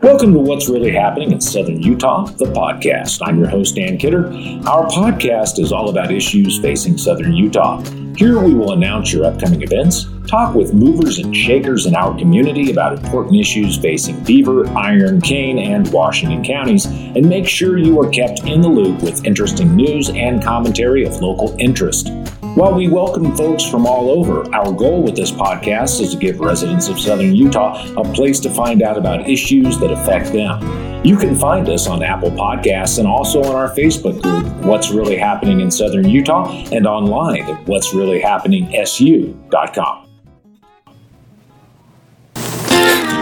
Welcome to What's Really Happening in Southern Utah, the podcast. I'm your host, Dan Kidder. Our podcast is all about issues facing Southern Utah. Here we will announce your upcoming events, talk with movers and shakers in our community about important issues facing Beaver, Iron, Kane, and Washington counties, and make sure you are kept in the loop with interesting news and commentary of local interest. While we welcome folks from all over, our goal with this podcast is to give residents of Southern Utah a place to find out about issues that affect them. You can find us on Apple Podcasts and also on our Facebook group, What's Really Happening in Southern Utah, and online at what's really happening su.com.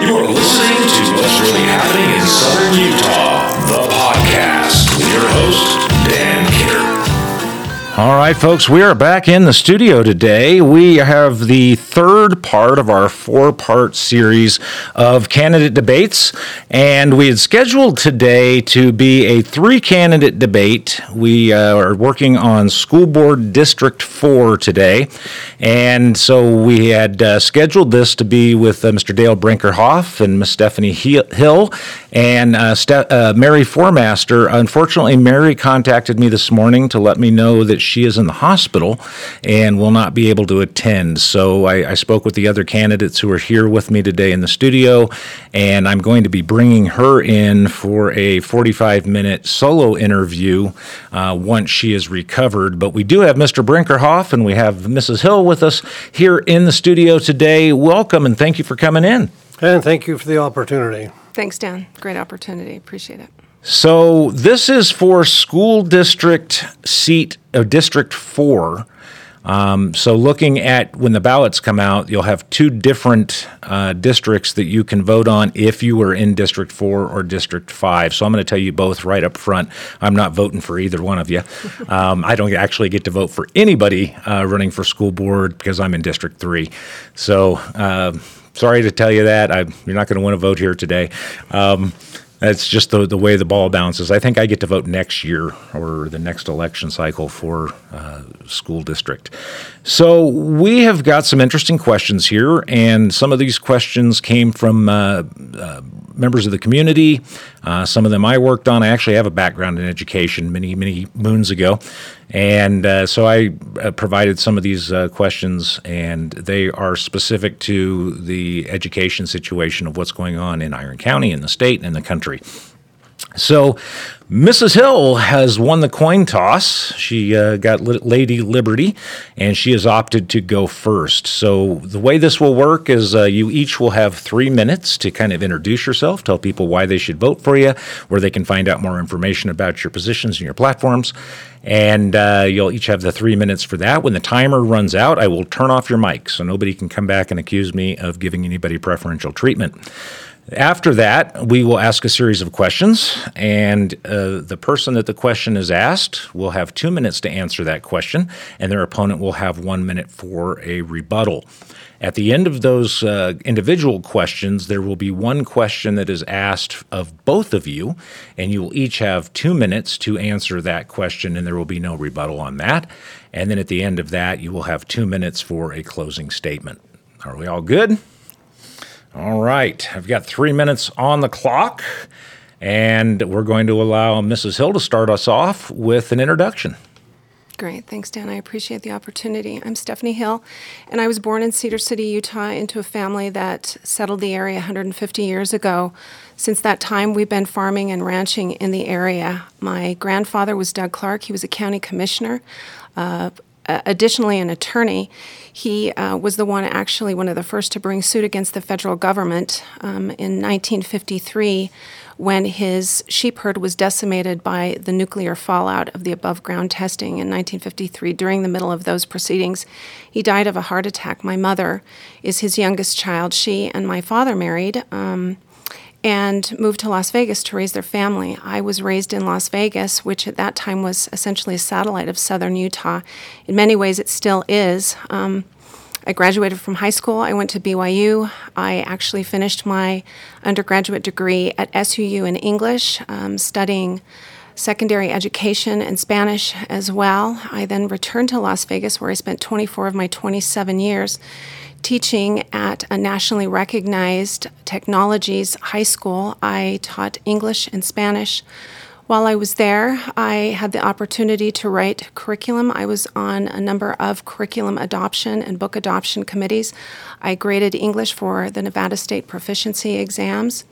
You're listening to What's Really Happening in Southern Utah, the podcast with your host, Dan. All right, folks, we are back in the studio today. We have the third part of our four part series of candidate debates, and we had scheduled today to be a three candidate debate. We uh, are working on School Board District 4 today, and so we had uh, scheduled this to be with uh, Mr. Dale Brinkerhoff and Ms. Stephanie Hill and uh, Ste- uh, Mary Foremaster. Unfortunately, Mary contacted me this morning to let me know that she is in the hospital and will not be able to attend. So I, I, spoke with the other candidates who are here with me today in the studio, and I'm going to be bringing her in for a 45 minute solo interview uh, once she is recovered. But we do have Mr. Brinkerhoff and we have Mrs. Hill with us here in the studio today. Welcome and thank you for coming in. And thank you for the opportunity. Thanks, Dan. Great opportunity. Appreciate it. So this is for school district seat of District 4. Um, so looking at when the ballots come out, you'll have two different uh, districts that you can vote on if you were in District 4 or District 5. So I'm going to tell you both right up front. I'm not voting for either one of you. Um, I don't actually get to vote for anybody uh, running for school board because I'm in District 3. So uh, sorry to tell you that. I, you're not going to want to vote here today. Um, that's just the, the way the ball bounces. I think I get to vote next year or the next election cycle for uh, school district. So we have got some interesting questions here, and some of these questions came from uh, uh, members of the community. Uh, some of them I worked on. I actually have a background in education many, many moons ago. And uh, so I uh, provided some of these questions, and they are specific to the education situation of what's going on in Iron County, in the state, and in the country. So, Mrs. Hill has won the coin toss. She uh, got Lady Liberty, and she has opted to go first. So, the way this will work is uh, you each will have three minutes to kind of introduce yourself, tell people why they should vote for you, where they can find out more information about your positions and your platforms. And uh, you'll each have the three minutes for that. When the timer runs out, I will turn off your mic so nobody can come back and accuse me of giving anybody preferential treatment. After that, we will ask a series of questions, and uh, the person that the question is asked will have two minutes to answer that question, and their opponent will have one minute for a rebuttal. At the end of those uh, individual questions, there will be one question that is asked of both of you, and you will each have two minutes to answer that question, and there will be no rebuttal on that. And then at the end of that, you will have two minutes for a closing statement. Are we all good? All right, I've got three minutes on the clock, and we're going to allow Mrs. Hill to start us off with an introduction. Great. Thanks, Dan. I appreciate the opportunity. I'm Stephanie Hill, and I was born in Cedar City, Utah, into a family that settled the area 150 years ago. Since that time, we've been farming and ranching in the area. My grandfather was Doug Clark. He was a county commissioner. Uh, additionally, an attorney. He uh, was the one, actually, one of the first to bring suit against the federal government um, in 1953 when his sheep herd was decimated by the nuclear fallout of the above ground testing in 1953. During the middle of those proceedings, he died of a heart attack. My mother is his youngest child. She and my father married. Um, and moved to Las Vegas to raise their family. I was raised in Las Vegas, which at that time was essentially a satellite of southern Utah. In many ways, it still is. Um, I graduated from high school. I went to BYU. I actually finished my undergraduate degree at SUU in English, um, studying secondary education and Spanish as well. I then returned to Las Vegas, where I spent 24 of my 27 years teaching at a nationally recognized technologies high school. I taught English and Spanish. While I was there, I had the opportunity to write curriculum. I was on a number of curriculum adoption and book adoption committees. I graded English for the Nevada State proficiency exams.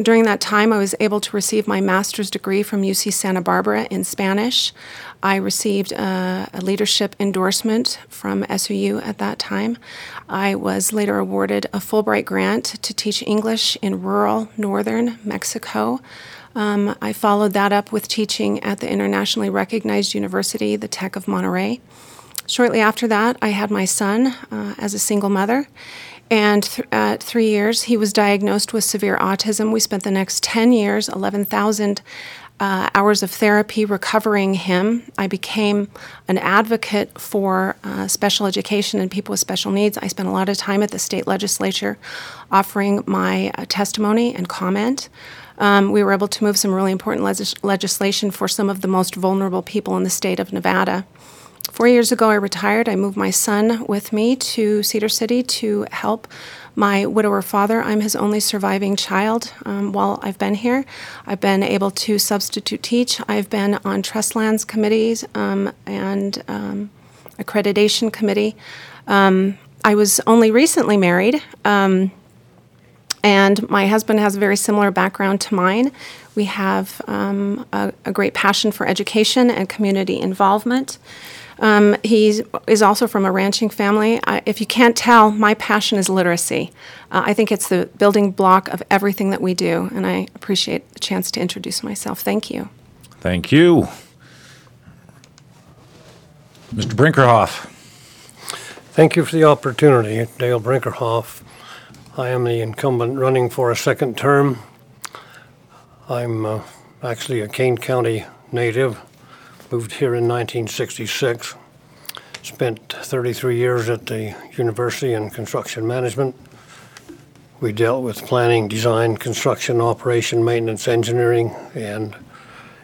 During that time, I was able to receive my master's degree from UC Santa Barbara in Spanish. I received a, a, leadership endorsement from SUU at that time. I was later awarded a Fulbright grant to teach English in rural northern Mexico. Um, I followed that up with teaching at the internationally recognized university, the Tech of Monterey. Shortly after that, I had my son uh, as a single mother. And th- at three years, he was diagnosed with severe autism. We spent the next 10 years, 11,000 uh, hours of therapy recovering him. I became an advocate for uh, special education and people with special needs. I spent a lot of time at the state legislature offering my uh, testimony and comment. Um, we were able to move some really important legis- legislation for some of the most vulnerable people in the state of Nevada. Four years ago, I retired. I moved my son with me to Cedar City to help my widower father. I'm his only surviving child um, while I've been here. I've been able to substitute teach. I've been on trust lands committees um, and um, accreditation committee. Um, I was only recently married, um, and my husband has a very similar background to mine. We have um, a, a great passion for education and community involvement. Um, he is also from a ranching family. I, if you can't tell, my passion is literacy. Uh, I think it's the building block of everything that we do, and I appreciate the chance to introduce myself. Thank you. Thank you. Mr. Brinkerhoff. Thank you for the opportunity, Dale Brinkerhoff. I am the incumbent running for a second term. I'm uh, actually a Kane County native Moved here in 1966. Spent 33 years at the university in construction management. We dealt with planning, design, construction, operation, maintenance, engineering, and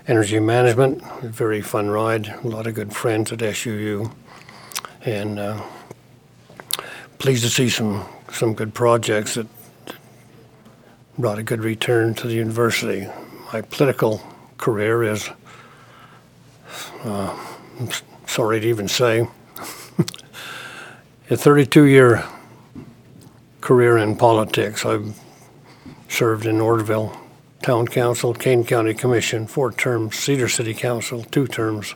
energy management. A very fun ride. A lot of good friends at SUU, and uh, pleased to see some some good projects that brought a good return to the university. My political career is uh, I'm sorry to even say, a 32 year career in politics. I've served in Orderville Town Council, Kane County Commission, four terms, Cedar City Council, two terms,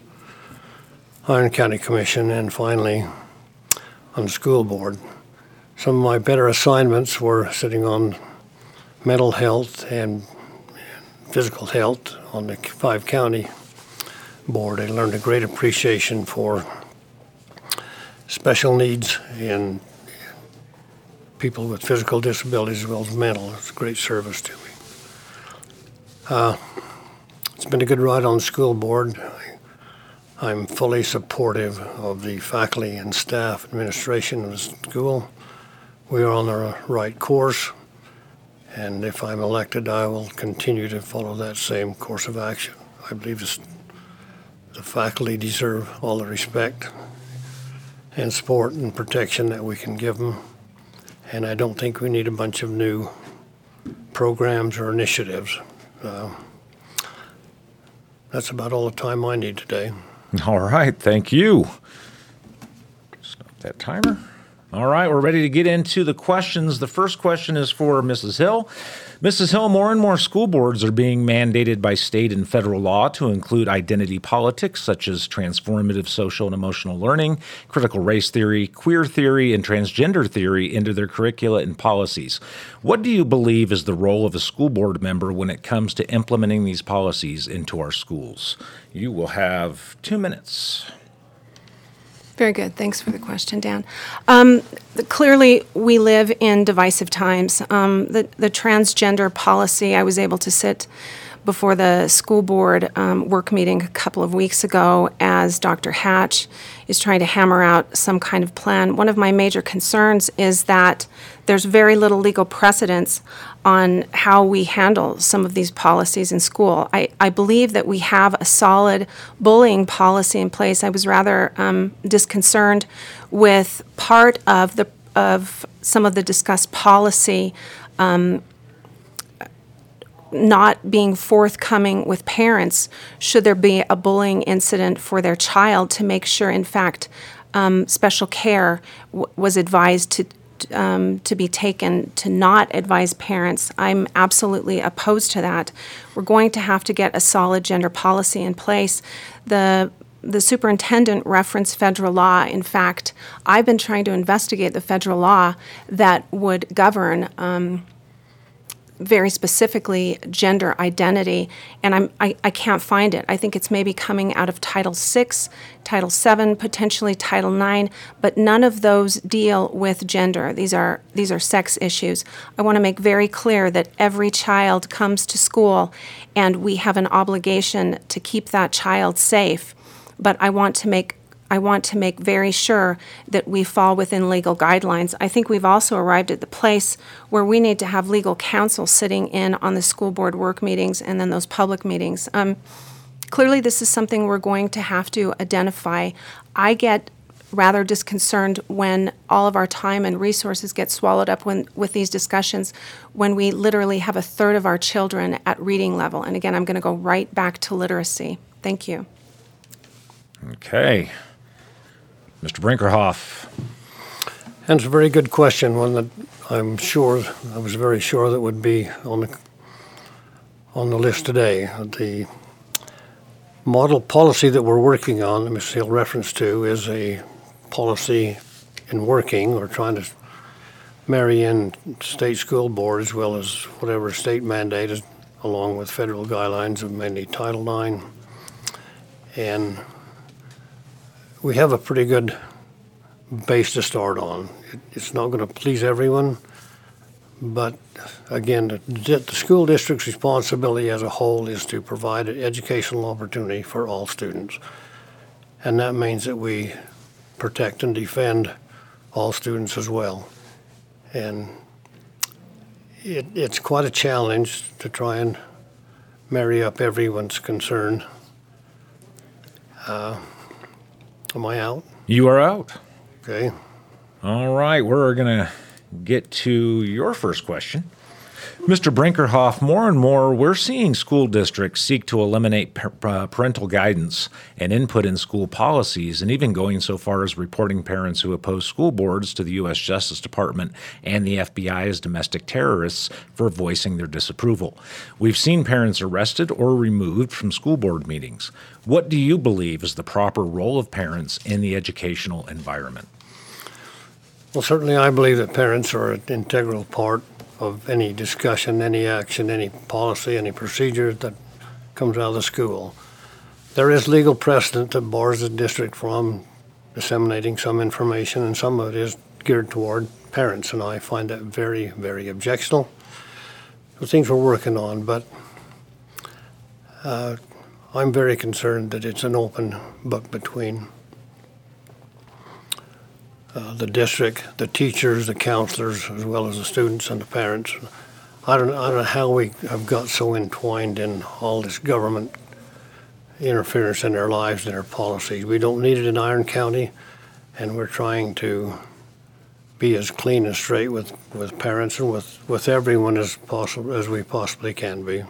Iron County Commission, and finally on the school board. Some of my better assignments were sitting on mental health and physical health on the five county board, I learned a great appreciation for special needs and people with physical disabilities as well as mental. It's a great service to me. Uh, it's been a good ride on the school board. I'm fully supportive of the faculty and staff administration of the school. We are on the right course, and if I'm elected, I will continue to follow that same course of action. I believe the faculty deserve all the respect and support and protection that we can give them. And I don't think we need a bunch of new programs or initiatives. Uh, that's about all the time I need today. All right, thank you. Stop that timer. All right, we're ready to get into the questions. The first question is for Mrs. Hill. Mrs. Hill, more and more school boards are being mandated by state and federal law to include identity politics, such as transformative social and emotional learning, critical race theory, queer theory, and transgender theory into their curricula and policies. What do you believe is the role of a school board member when it comes to implementing these policies into our schools? You will have two minutes. Very good. Thanks for the question, Dan. Um, clearly, we live in divisive times. Um, the, the transgender policy, I was able to sit before the school board um, work meeting a couple of weeks ago as Dr. Hatch is trying to hammer out some kind of plan. One of my major concerns is that there's very little legal precedence on how we handle some of these policies in school. I, I believe that we have a solid bullying policy in place. I was rather um, disconcerted with part of the of some of the discussed policy um, not being forthcoming with parents should there be a bullying incident for their child to make sure, in fact, um, special care w- was advised to. Um, to be taken to not advise parents. I'm absolutely opposed to that. We're going to have to get a solid gender policy in place. The the superintendent referenced federal law. In fact, I've been trying to investigate the federal law that would govern um, very specifically gender identity, and I'm, I, I can't find it. I think it's maybe coming out of Title VI, Title VII, potentially Title IX, but none of those deal with gender. These are these are sex issues. I want to make very clear that every child comes to school, and we have an obligation to keep that child safe. But I want to make I want to make very sure that we fall within legal guidelines. I think we've also arrived at the place where we need to have legal counsel sitting in on the school board work meetings and then those public meetings. Um, clearly, this is something we're going to have to identify. I get rather disconcerted when all of our time and resources get swallowed up when, with these discussions when we literally have a third of our children at reading level. And again, I'm going to go right back to literacy. Thank you. Okay. Mr. Brinkerhoff. That's a very good question, one that I'm sure, I was very sure that would be on the, on the list today. The model policy that we're working on, that Ms. Hill reference to, is a policy in working. We're trying to marry in state school board as well as whatever state mandated, along with federal guidelines of mainly Title IX. And we have a pretty good base to start on. It, it's not going to please everyone, but again, the, the school district's responsibility as a whole is to provide an educational opportunity for all students. And that means that we protect and defend all students as well. And it, it's quite a challenge to try and marry up everyone's concern. Uh, Am I out? You are out. Okay. All right, we're going to get to your first question. Mr. Brinkerhoff, more and more we're seeing school districts seek to eliminate uh, parental guidance and input in school policies, and even going so far as reporting parents who oppose school boards to the U.S. Justice Department and the FBI as domestic terrorists for voicing their disapproval. We've seen parents arrested or removed from school board meetings. What do you believe is the proper role of parents in the educational environment? Well, certainly I believe that parents are an integral part of any discussion, any action, any policy, any procedure that comes out of the school. There is legal precedent that bars the district from disseminating some information, and some of it is geared toward parents, and I find that very, very objectionable. The things we're working on, but uh, I'm very concerned that it's an open book between uh, the district, the teachers, the counselors, as well as the students and the parents. I don't, I don't know how we have got so entwined in all this government interference in their lives and their policies. We don't need it in Iron County, and we're trying to be as clean and straight with, with parents and with, with everyone as possible as we possibly can be.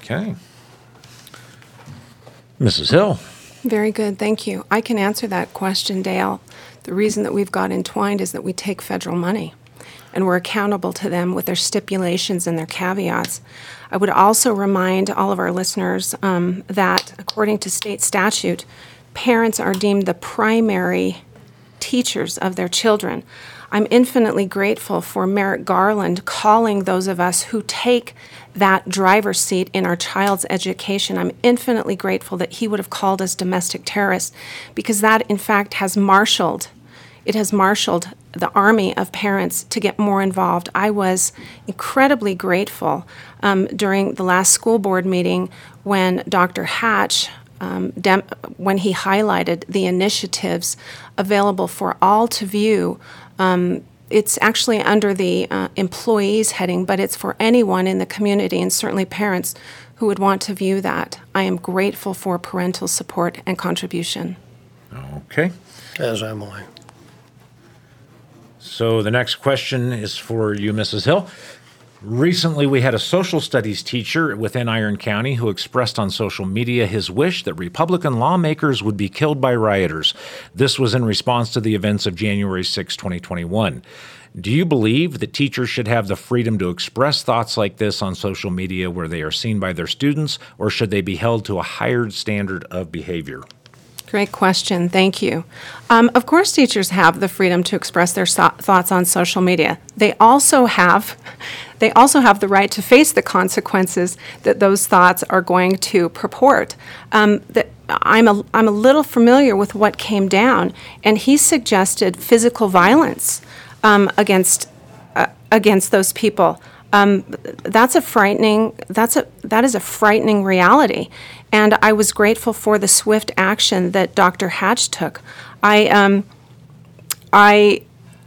Okay. Mrs. Hill. Very good, thank you. I can answer that question, Dale. The reason that we've got entwined is that we take federal money and we're accountable to them with their stipulations and their caveats. I would also remind all of our listeners um, that according to state statute, parents are deemed the primary teachers of their children. I'm infinitely grateful for Merrick Garland calling those of us who take that driver's seat in our child's education. I'm infinitely grateful that he would have called us domestic terrorists because that, in fact, has marshaled. It has marshaled the army of parents to get more involved. I was incredibly grateful um, during the last school board meeting when Dr. Hatch, um, dem- when he highlighted the initiatives available for all to view um, it's actually under the uh, employees heading, but it's for anyone in the community and certainly parents who would want to view that. I am grateful for parental support and contribution. Okay. As am I. So the next question is for you, Mrs. Hill. Recently, we had a social studies teacher within Iron County who expressed on social media his wish that Republican lawmakers would be killed by rioters. This was in response to the events of January 6, 2021. Do you believe that teachers should have the freedom to express thoughts like this on social media where they are seen by their students, or should they be held to a higher standard of behavior? Great question. Thank you. Um, of course, teachers have the freedom to express their so- thoughts on social media. They also have, they also have the right to face the consequences that those thoughts are going to purport. Um, I'm a, I'm a little familiar with what came down, and he suggested physical violence um, against uh, against those people. Um, that's a frightening. That's a that is a frightening reality, and I was grateful for the swift action that Dr. Hatch took. I um, I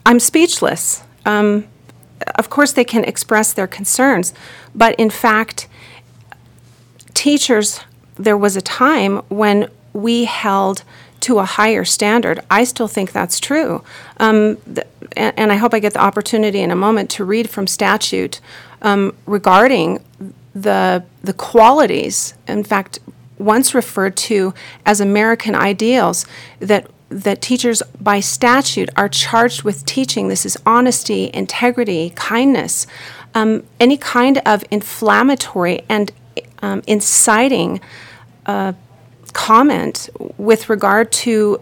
I'm speechless. Um, of course, they can express their concerns, but in fact, teachers. There was a time when we held to a higher standard. I still think that's true. Um, the, and, and, I hope I get the opportunity in a moment to read from statute um, regarding the, the qualities, in fact, once referred to as American ideals, that that teachers by statute are charged with teaching. This is honesty, integrity, kindness, um, any kind of inflammatory and um, inciting uh, comment with regard to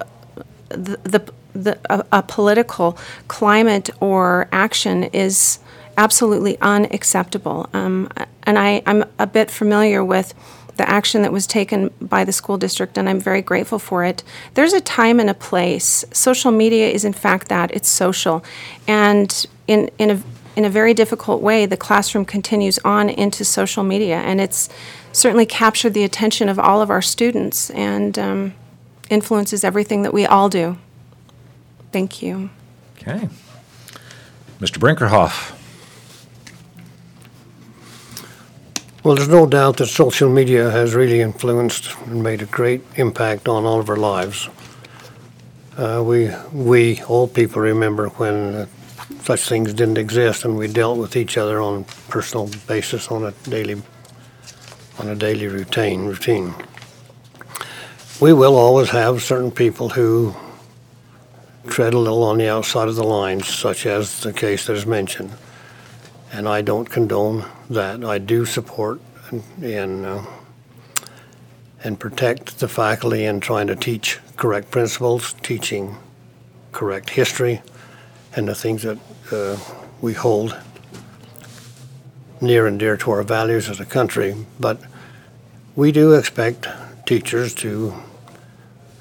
the, the, the a, a, political climate or action is absolutely unacceptable. Um, and I, I'm a bit familiar with the action that was taken by the school district, and I'm very grateful for it. There's a time and a place. Social media is, in fact, that it's social. And in, in, a, in a very difficult way, the classroom continues on into social media, and it's certainly captured the attention of all of our students and um, influences everything that we all do. Thank you. Okay. Mr. Brinkerhoff. Well, there's no doubt that social media has really influenced and made a great impact on all of our lives. Uh, we, we, all people, remember when uh, such things didn't exist and we dealt with each other on a personal basis on a daily on a daily routine. Routine. We will always have certain people who tread a little on the outside of the lines, such as the case that is mentioned, and I don't condone that. I do support and and, uh, and protect the faculty in trying to teach correct principles, teaching correct history, and the things that uh, we hold near and dear to our values as a country, but we do expect teachers to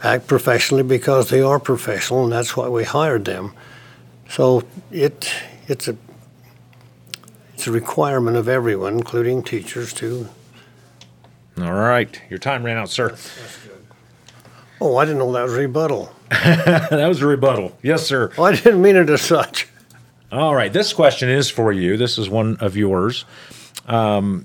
act professionally because they are professional, and that's why we hired them. So it it's a it's a requirement of everyone, including teachers, to. All right, your time ran out, sir. Oh, I didn't know that was a rebuttal. that was a rebuttal. Yes, sir. Oh, I didn't mean it as such. All right, this question is for you. This is one of yours. Um,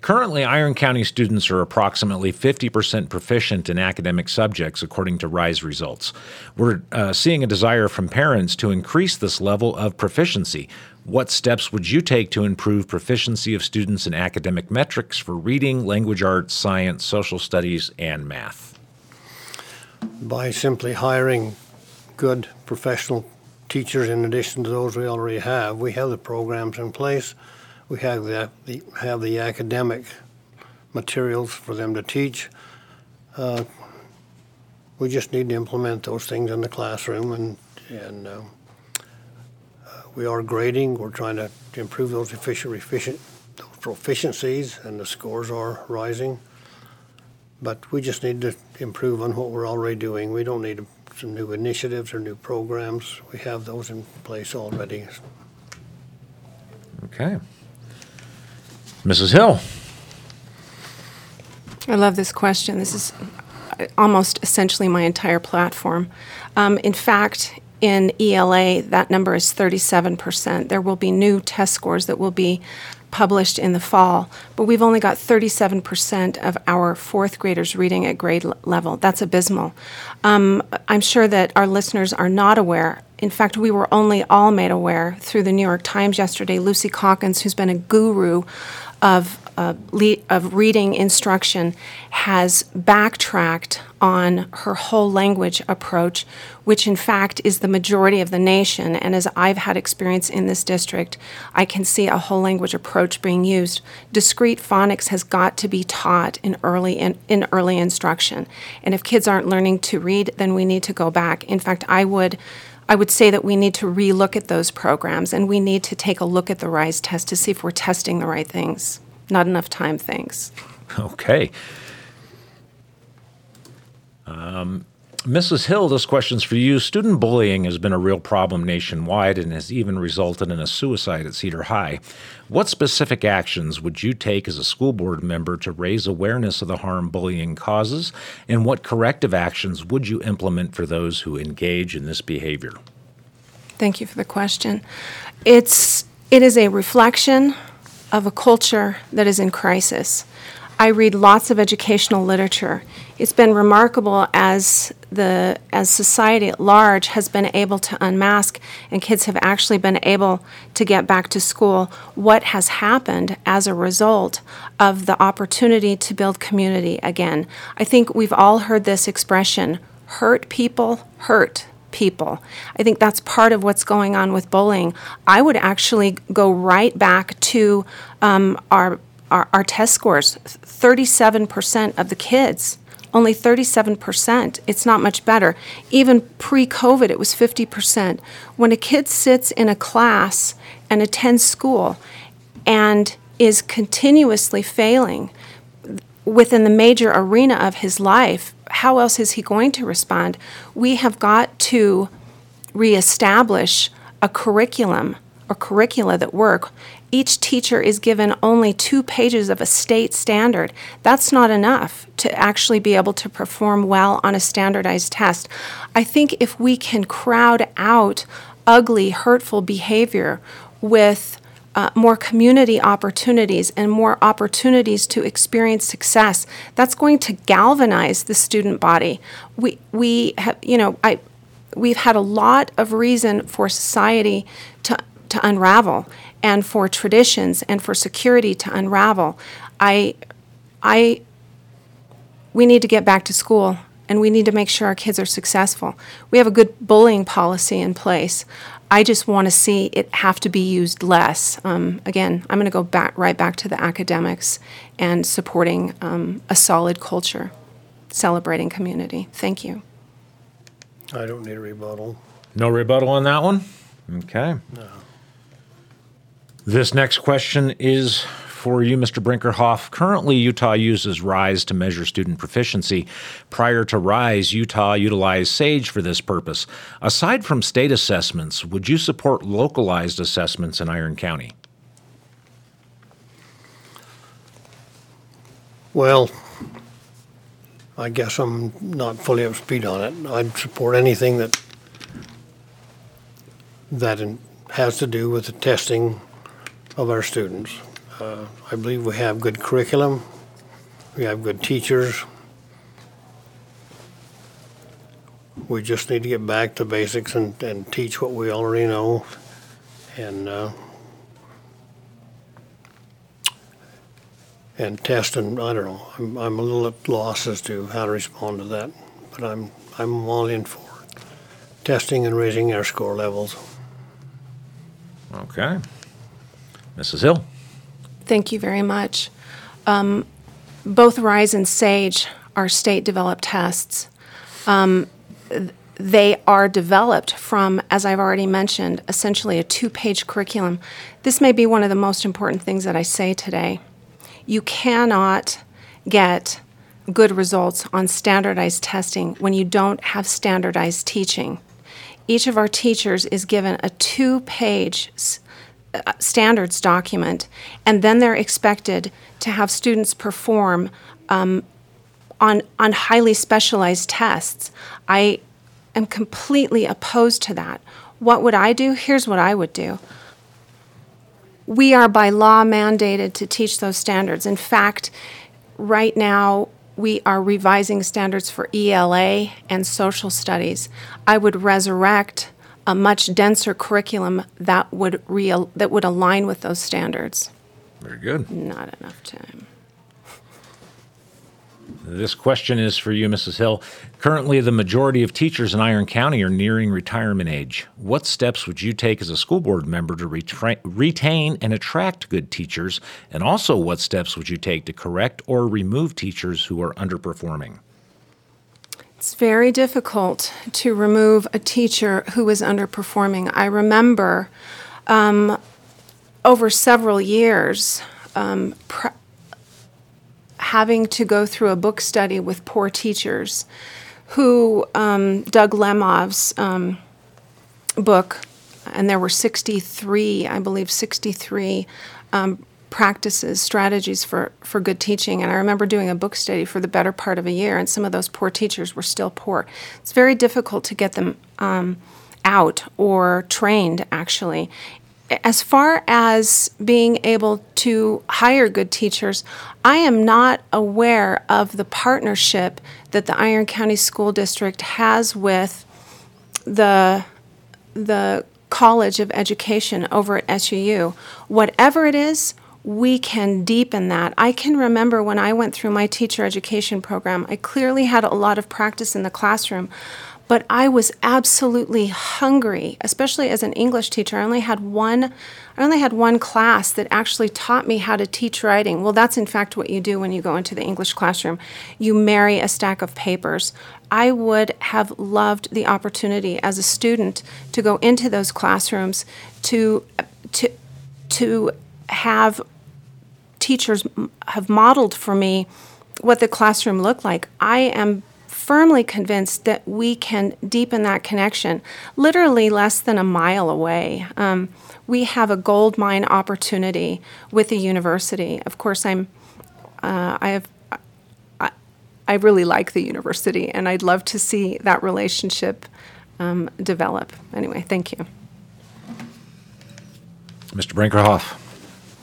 currently, Iron County students are approximately 50% proficient in academic subjects, according to RISE results. We're uh, seeing a desire from parents to increase this level of proficiency. What steps would you take to improve proficiency of students in academic metrics for reading, language arts, science, social studies, and math? By simply hiring good professional teachers in addition to those we already have. We have the programs in place. We have the, the have the academic materials for them to teach. Uh, we just need to implement those things in the classroom, and and uh, we are grading. We're trying to improve those efficient, efficient those proficiencies, and the scores are rising. But we just need to improve on what we're already doing. We don't need some new initiatives or new programs. We have those in place already. Okay. Mrs. Hill. I love this question. This is almost essentially my entire platform. Um, in fact, in ELA, that number is 37%. There will be new test scores that will be published in the fall, but we've only got 37% of our fourth graders reading at grade level. That's abysmal. Um, I'm sure that our listeners are not aware in fact, we were only all made aware through the New York Times yesterday. Lucy Calkins, who's been a guru of of reading instruction, has backtracked on her whole language approach, which in fact is the majority of the nation. And as I've had experience in this district, I can see a whole language approach being used. Discrete phonics has got to be taught in early in, in early instruction. And if kids aren't learning to read, then we need to go back. In fact, I would I would say that we need to relook at those programs and we need to take a look at the RISE test to see if we're testing the right things. Not enough time, thanks. Okay. Um, Mrs. Hill, this question's for you. Student bullying has been a real problem nationwide and has even resulted in a suicide at Cedar High. What specific actions would you take as a school board member to raise awareness of the harm bullying causes? And what corrective actions would you implement for those who engage in this behavior? Thank you for the question. It's it is a reflection of a culture that is in crisis. I read lots of educational literature. It's been remarkable as the as society at large has been able to unmask and kids have actually been able to get back to school what has happened as a result of the opportunity to build community again. I think we've all heard this expression hurt people hurt people. I think that's part of what's going on with bullying. I would actually go right back to um, our, our, our test scores. 37% of the kids, only 37%. It's not much better. Even pre COVID, it was 50%. When a kid sits in a class and attends school and is continuously failing within the major arena of his life, how else is he going to respond? We have got to reestablish a curriculum or curricula that work. Each teacher is given only two pages of a state standard. That's not enough to actually be able to perform well on a standardized test. I think if we can crowd out ugly, hurtful behavior with uh, more community opportunities and more opportunities to experience success, that's going to galvanize the student body. We, we have, you know, I, we've had a lot of reason for society to, to unravel and for traditions and for security to unravel. I, I, we need to get back to school and we need to make sure our kids are successful. We have a good bullying policy in place. I just want to see it have to be used less. Um, again, I'm going to go back right back to the academics and supporting um, a solid culture, celebrating community. Thank you. I don't need a rebuttal. No rebuttal on that one? Okay. No. This next question is for you, Mr. Brinkerhoff. Currently, Utah uses RISE to measure student proficiency. Prior to RISE, Utah utilized SAGE for this purpose. Aside from state assessments, would you support localized assessments in Iron County? Well, I guess I'm not fully up to speed on it. I'd support anything that that has to do with the testing of our students. Uh, I believe we have good curriculum, we have good teachers. We just need to get back to basics and, and teach what we already know. And, uh, and test and, I don't know, I'm, I'm a little at loss as to how to respond to that. But I'm, I'm all in for testing and raising our score levels. Okay. Mrs. Hill? Thank you very much. Um, both RISE and SAGE are state developed tests. Um, they are developed from, as I've already mentioned, essentially a two page curriculum. This may be one of the most important things that I say today. You cannot get good results on standardized testing when you don't have standardized teaching. Each of our teachers is given a two page standards document, and then they're expected to have students perform um, on, on highly specialized tests. I am completely opposed to that. What would I do? Here's what I would do. We are by law mandated to teach those standards. In fact, right now, we are revising standards for ELA and social studies. I would resurrect a much denser curriculum that would real that would align with those standards. Very good. Not enough time. This question is for you, Mrs. Hill. Currently, the majority of teachers in Iron County are nearing retirement age. What steps would you take as a school board member to retra- retain and attract good teachers? And also, what steps would you take to correct or remove teachers who are underperforming? It's very difficult to remove a teacher who is underperforming. I remember um, over several years um, pr- having to go through a book study with poor teachers who um, Doug Lemov's um, book, and there were 63, I believe, 63 um, practices, strategies for, for good teaching. And I remember doing a book study for the better part of a year, and some of those poor teachers were still poor. It's very difficult to get them um, out or trained, actually. As far as being able to hire good teachers, I am not aware of the partnership that the Iron County School District has with the the College of Education over at SUU. Whatever it is, we can deepen that. I can remember when I went through my teacher education program, I clearly had a lot of practice in the classroom, but I was absolutely hungry, especially as an English teacher. I only had one I only had one class that actually taught me how to teach writing. Well, that's in fact what you do when you go into the English classroom. You marry a stack of papers. I would have loved the opportunity as a student to go into those classrooms to to to have teachers have modeled for me what the classroom looked like. I am firmly convinced that we can deepen that connection literally less than a mile away. Um, we have a gold mine opportunity with the university. Of course, I'm, uh, I have, I, really like the university, and I'd love to see that relationship um, develop. Anyway, thank you. Mr. Brinkerhoff.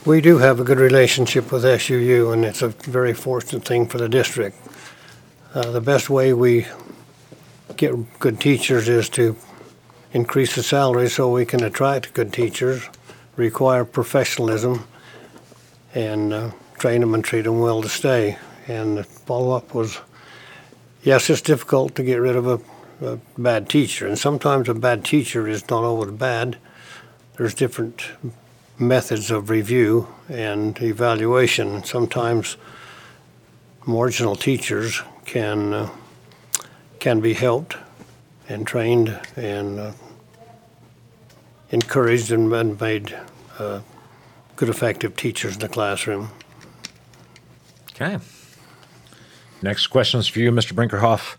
We do have a good relationship with SUU, and it's a very fortunate thing for the district. Uh, the best way we get good teachers is to increase the salary so we can attract good teachers, require professionalism, and uh, train them and treat them well to stay. And the follow up was yes, it's difficult to get rid of a, a bad teacher, and sometimes a bad teacher is not always bad. There's different methods of review and evaluation. Sometimes marginal teachers can uh, can be helped and trained and uh, encouraged and, made uh, good, effective teachers in the classroom. Okay. Next question is for you, Mr. Brinkerhoff.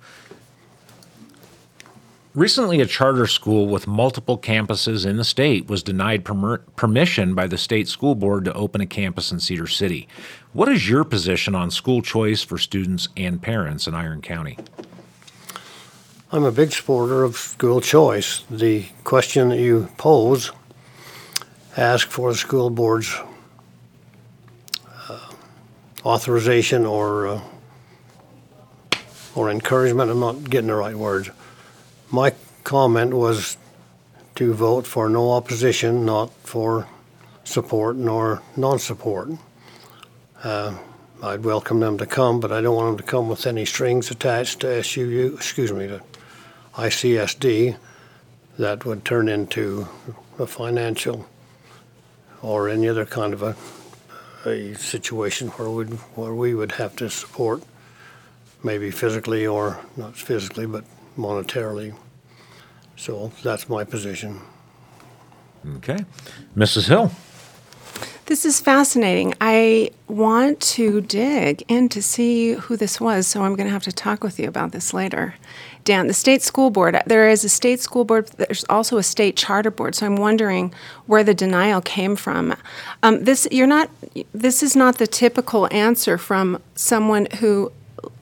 Recently, a charter school with multiple campuses in the state was denied permer- permission by the state school board to open a campus in Cedar City. What is your position on school choice for students and parents in Iron County? I'm a big supporter of school choice. The question that you pose ask for the school board's uh, authorization or uh, or encouragement. I'm not getting the right words. My comment was to vote for no opposition, not for support nor non-support. Uh, I'd welcome them to come, but I don't want them to come with any strings attached to SUU, excuse me, to ICSD that would turn into a financial or any other kind of a, a situation where we where we would have to support maybe physically or not physically but monetarily. So that's my position. Okay. Mrs. Hill. This is fascinating. I want to dig in to see who this was, so I'm going to have to talk with you about this later. Dan, the state school board, there is a state school board, there's also a state charter board, so I'm wondering where the denial came from. Um, this, you're not, this is not the typical answer from someone who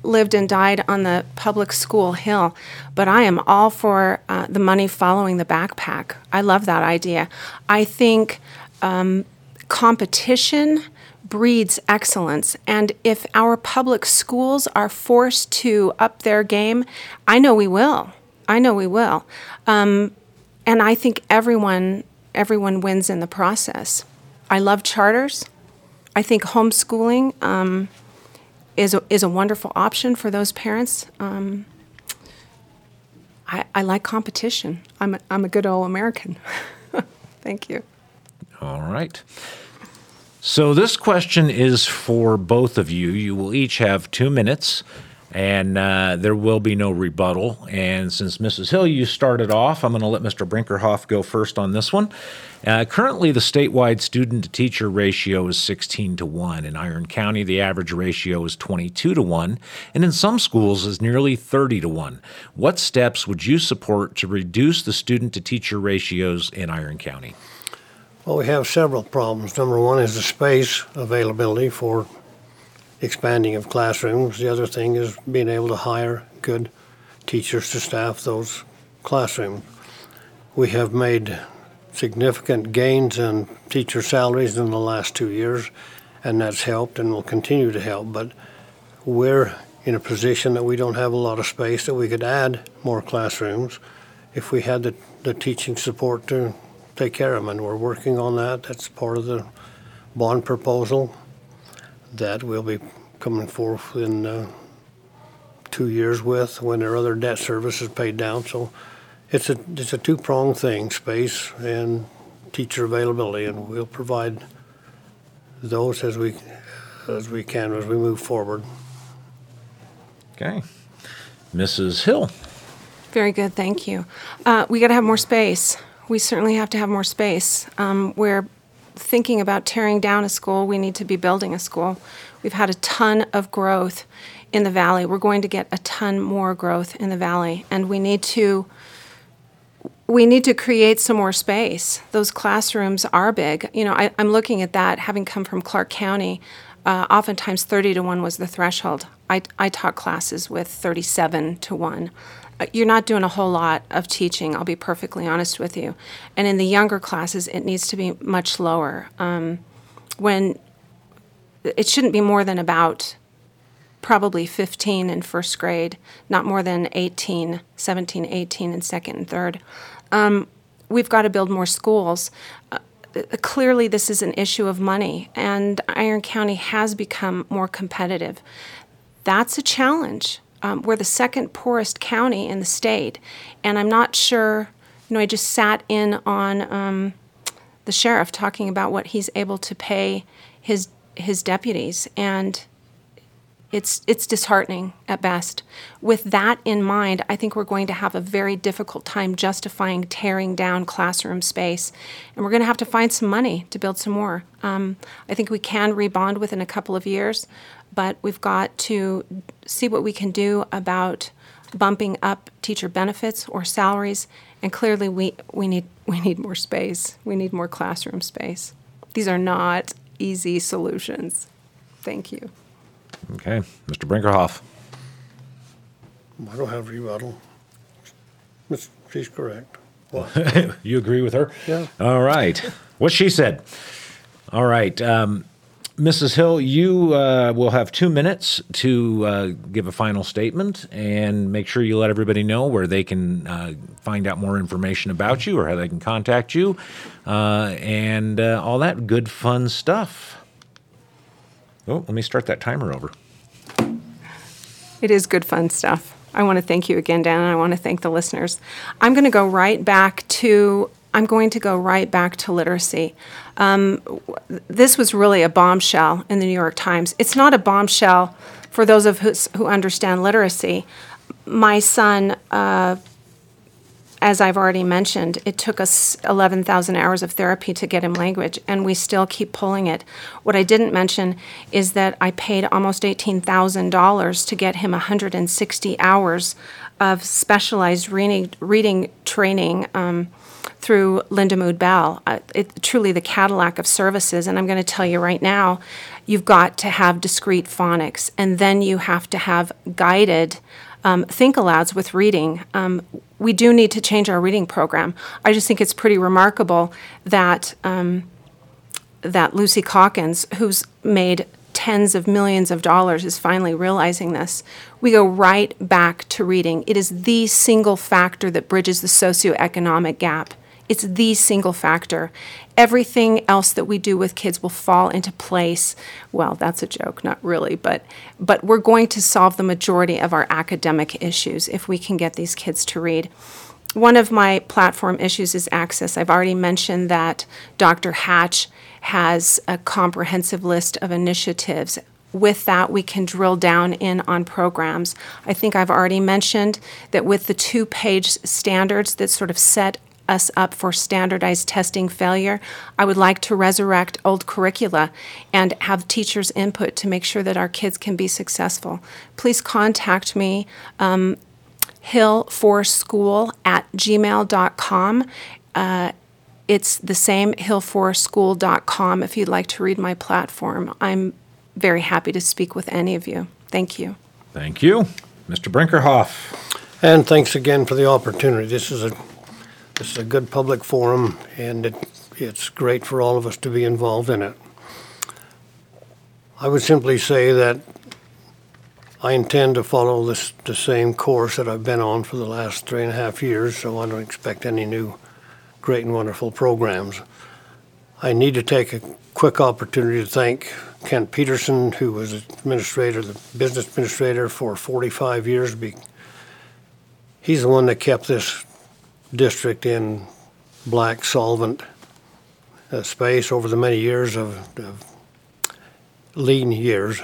lived and died on the public school hill, but I am all for uh, the money following the backpack. I love that idea. I think um, competition breeds excellence. And if our public schools are forced to up their game, I know we will. I know we will. Um, and I think everyone everyone wins in the process. I love charters. I think homeschooling um, is a, is a wonderful option for those parents. Um, I, I like competition. I'm a, I'm a good old American. Thank you. All right. So this question is for both of you. You will each have two minutes, and uh, there will be no rebuttal. And since Mrs. Hill, you started off, I'm going to let Mr. Brinkerhoff go first on this one. Uh, currently, the statewide student to teacher ratio is 16 to 1. In Iron County, the average ratio is 22 to 1, and in some schools is nearly 30 to 1. What steps would you support to reduce the student to teacher ratios in Iron County? Well, we have several problems. Number one is the space availability for expanding of classrooms. The other thing is being able to hire good teachers to staff those classrooms. We have made significant gains in teacher salaries in the last two years, and that's helped and will continue to help. But we're in a position that we don't have a lot of space that we could add more classrooms if we had the, the teaching support to take care of them, and we're working on that. That's part of the bond proposal that we'll be coming forth in uh, two years with when their other debt service is paid down. So it's a it's a two pronged thing: space and teacher availability, and we'll provide those as we as we can as we move forward. Okay. Mrs. Hill. Very good, thank you. Uh, we got to have more space. We certainly have to have more space. Um, we're thinking about tearing down a school. We need to be building a school. We've had a ton of growth in the valley. We're going to get a ton more growth in the valley, and we need to we need to create some more space. Those classrooms are big. You know, I, am looking at that, having come from Clark County. Uh, oftentimes, 30 to 1 was the threshold. I, I taught classes with 37 to 1. You're not doing a whole lot of teaching, I'll be perfectly honest with you. And in the younger classes, it needs to be much lower. Um, when it shouldn't be more than about probably 15 in first grade, not more than 18, 17, 18 in second and third. Um, we've got to build more schools. Uh, clearly, this is an issue of money, and Iron County has become more competitive. That's a challenge. Um, we're the second poorest county in the state, and I'm not sure. You know, I just sat in on um, the sheriff talking about what he's able to pay his his deputies, and it's it's disheartening at best. With that in mind, I think we're going to have a very difficult time justifying tearing down classroom space, and we're going to have to find some money to build some more. Um, I think we can rebond within a couple of years, but we've got to see what we can do about bumping up teacher benefits or salaries. And clearly, we, we, need, we need more space. We need more classroom space. These are not easy solutions. Thank you. Okay. Mr. Brinkerhoff. I don't have rebuttal. She's correct. you agree with her? Yeah. All right. What she said. All right. Um, Mrs. Hill, you uh, will have two minutes to uh, give a final statement and make sure you let everybody know where they can uh, find out more information about you or how they can contact you uh, and uh, all that good, fun stuff. Oh, let me start that timer over. It is good, fun stuff. I want to thank you again, Dan, and I want to thank the listeners. I'm going to go right back to I'm going to go right back to literacy. Um, this was really a bombshell in the New York Times. It's not a bombshell for those of us who understand literacy. My son, uh, as I've already mentioned, it took us 11,000 hours of therapy to get him language, and we still keep pulling it. What I didn't mention is that I paid almost $18,000 to get him 160 hours of specialized reading, reading training. Um, through Lindamood Bell. Uh, it, truly the Cadillac of services. And I'm going to tell you right now, you've got to have discrete phonics, and then you have to have guided um, think alouds with reading. Um, we do need to change our reading program. I just think it's pretty remarkable that um, that Lucy Calkins, who's made tens of millions of dollars is finally realizing this. We go right back to reading. It is the single factor that bridges the socioeconomic gap. It's the single factor. Everything else that we do with kids will fall into place. Well, that's a joke, not really, but but we're going to solve the majority of our academic issues if we can get these kids to read. One of my platform issues is access. I've already mentioned that Dr. Hatch has a comprehensive list of initiatives. With that, we can drill down in on programs. I think I've already mentioned that with the two page standards that sort of set us up for standardized testing failure, I would like to resurrect old curricula and have teachers' input to make sure that our kids can be successful. Please contact me. Um, hillforschool at gmail.com. Uh, it's the same hillforschool.com if you'd like to read my platform. I'm very happy to speak with any of you. Thank you. Thank you. Mr. Brinkerhoff. And thanks again for the opportunity. This is a this is a good public forum, and it, it's great for all of us to be involved in it. I would simply say that I intend to follow this the same course that I've been on for the last three and a half years, so I don't expect any new great and wonderful programs. I need to take a quick opportunity to thank Kent Peterson, who was administrator, the business administrator for 45 years. He's the one that kept this district in black solvent uh, space over the many years of, of lean years.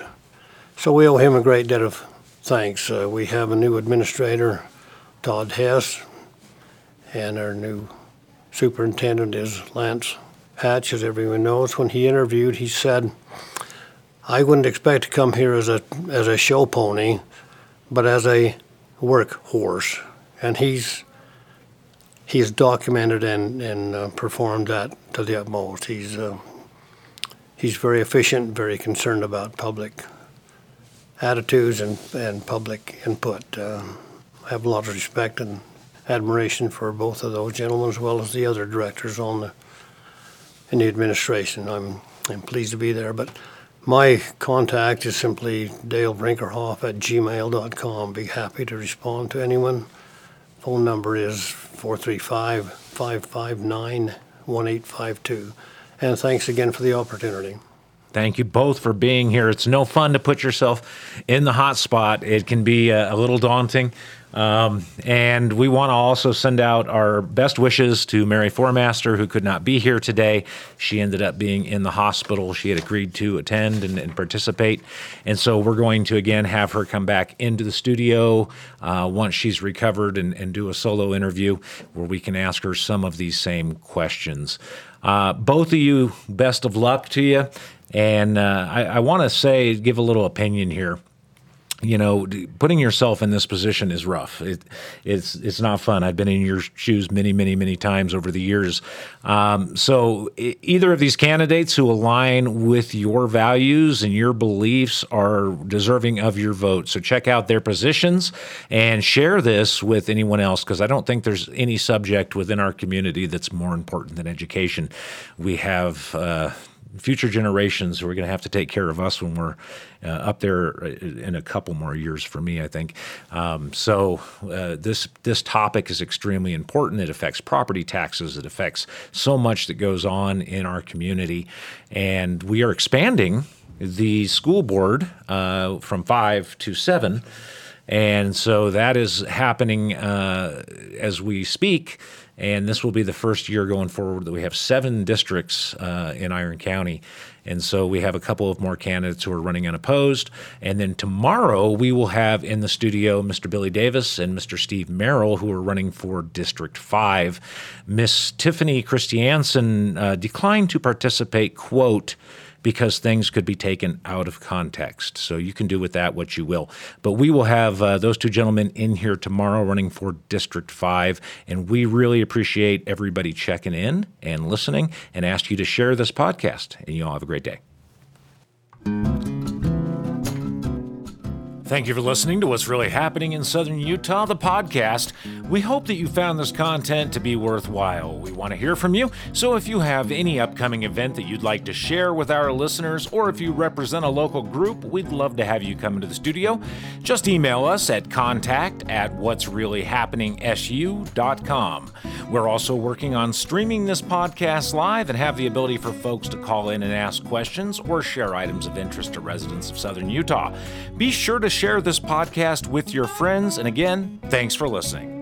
So we owe him a great debt of thanks. Uh, we have a new administrator, Todd Hess, and our new superintendent is Lance Hatch, as everyone knows. When he interviewed, he said, I wouldn't expect to come here as a as a show pony, but as a workhorse. And he's he's documented and, and uh, performed that to the utmost. He's uh, he's very efficient, very concerned about public attitudes and, and public input. Uh, I have a lot of respect and admiration for both of those gentlemen as well as the other directors on the in the administration. I'm I'm pleased to be there, but my contact is simply Dale Brinkerhoff at gmail.com. Be happy to respond to anyone. Phone number is 435 559 1852. And thanks again for the opportunity. Thank you both for being here. It's no fun to put yourself in the hot spot. It can be a, a little daunting. Um, and we want to also send out our best wishes to Mary Foremaster, who could not be here today. She ended up being in the hospital. She had agreed to attend and, and participate. And so we're going to again have her come back into the studio uh, once she's recovered and, and, do a solo interview where we can ask her some of these same questions. Uh, both of you, best of luck to you. And uh, I, I want to say, give a little opinion here you know, putting yourself in this position is rough. It, it's it's not fun. I've been in your shoes many, many, many times over the years. Um, so either of these candidates who align with your values and your beliefs are deserving of your vote. So check out their positions and share this with anyone else because I don't think there's any subject within our community that's more important than education. We have. Uh, future generations who are going to have to take care of us when we're uh, up there uh, in a couple more years for me, I think. Um, so uh, this this topic is extremely important. It affects property taxes. It affects so much that goes on in our community, and we are expanding the school board uh, from five to seven. And so that is happening uh, as we speak. And this will be the first year going forward that we have seven districts uh, in Iron County. And so we have a couple of more candidates who are running unopposed. And then tomorrow we will have in the studio Mr. Billy Davis and Mr. Steve Merrill, who are running for District 5. Miss Tiffany Christiansen uh, declined to participate, quote, because things could be taken out of context. So you can do with that what you will. But we will have uh, those two gentlemen in here tomorrow running for District 5. And we really appreciate everybody checking in and listening and ask you to share this podcast. And you all have a great day. Thank you for listening to What's Really Happening in Southern Utah, the podcast. We hope that you found this content to be worthwhile. We want to hear from you, so if you have any upcoming event that you'd like to share with our listeners, or if you represent a local group, we'd love to have you come into the studio. Just email us at contact at what's really happening We're also working on streaming this podcast live and have the ability for folks to call in and ask questions or share items of interest to residents of Southern Utah. Be sure to share this podcast with your friends. And again, thanks for listening.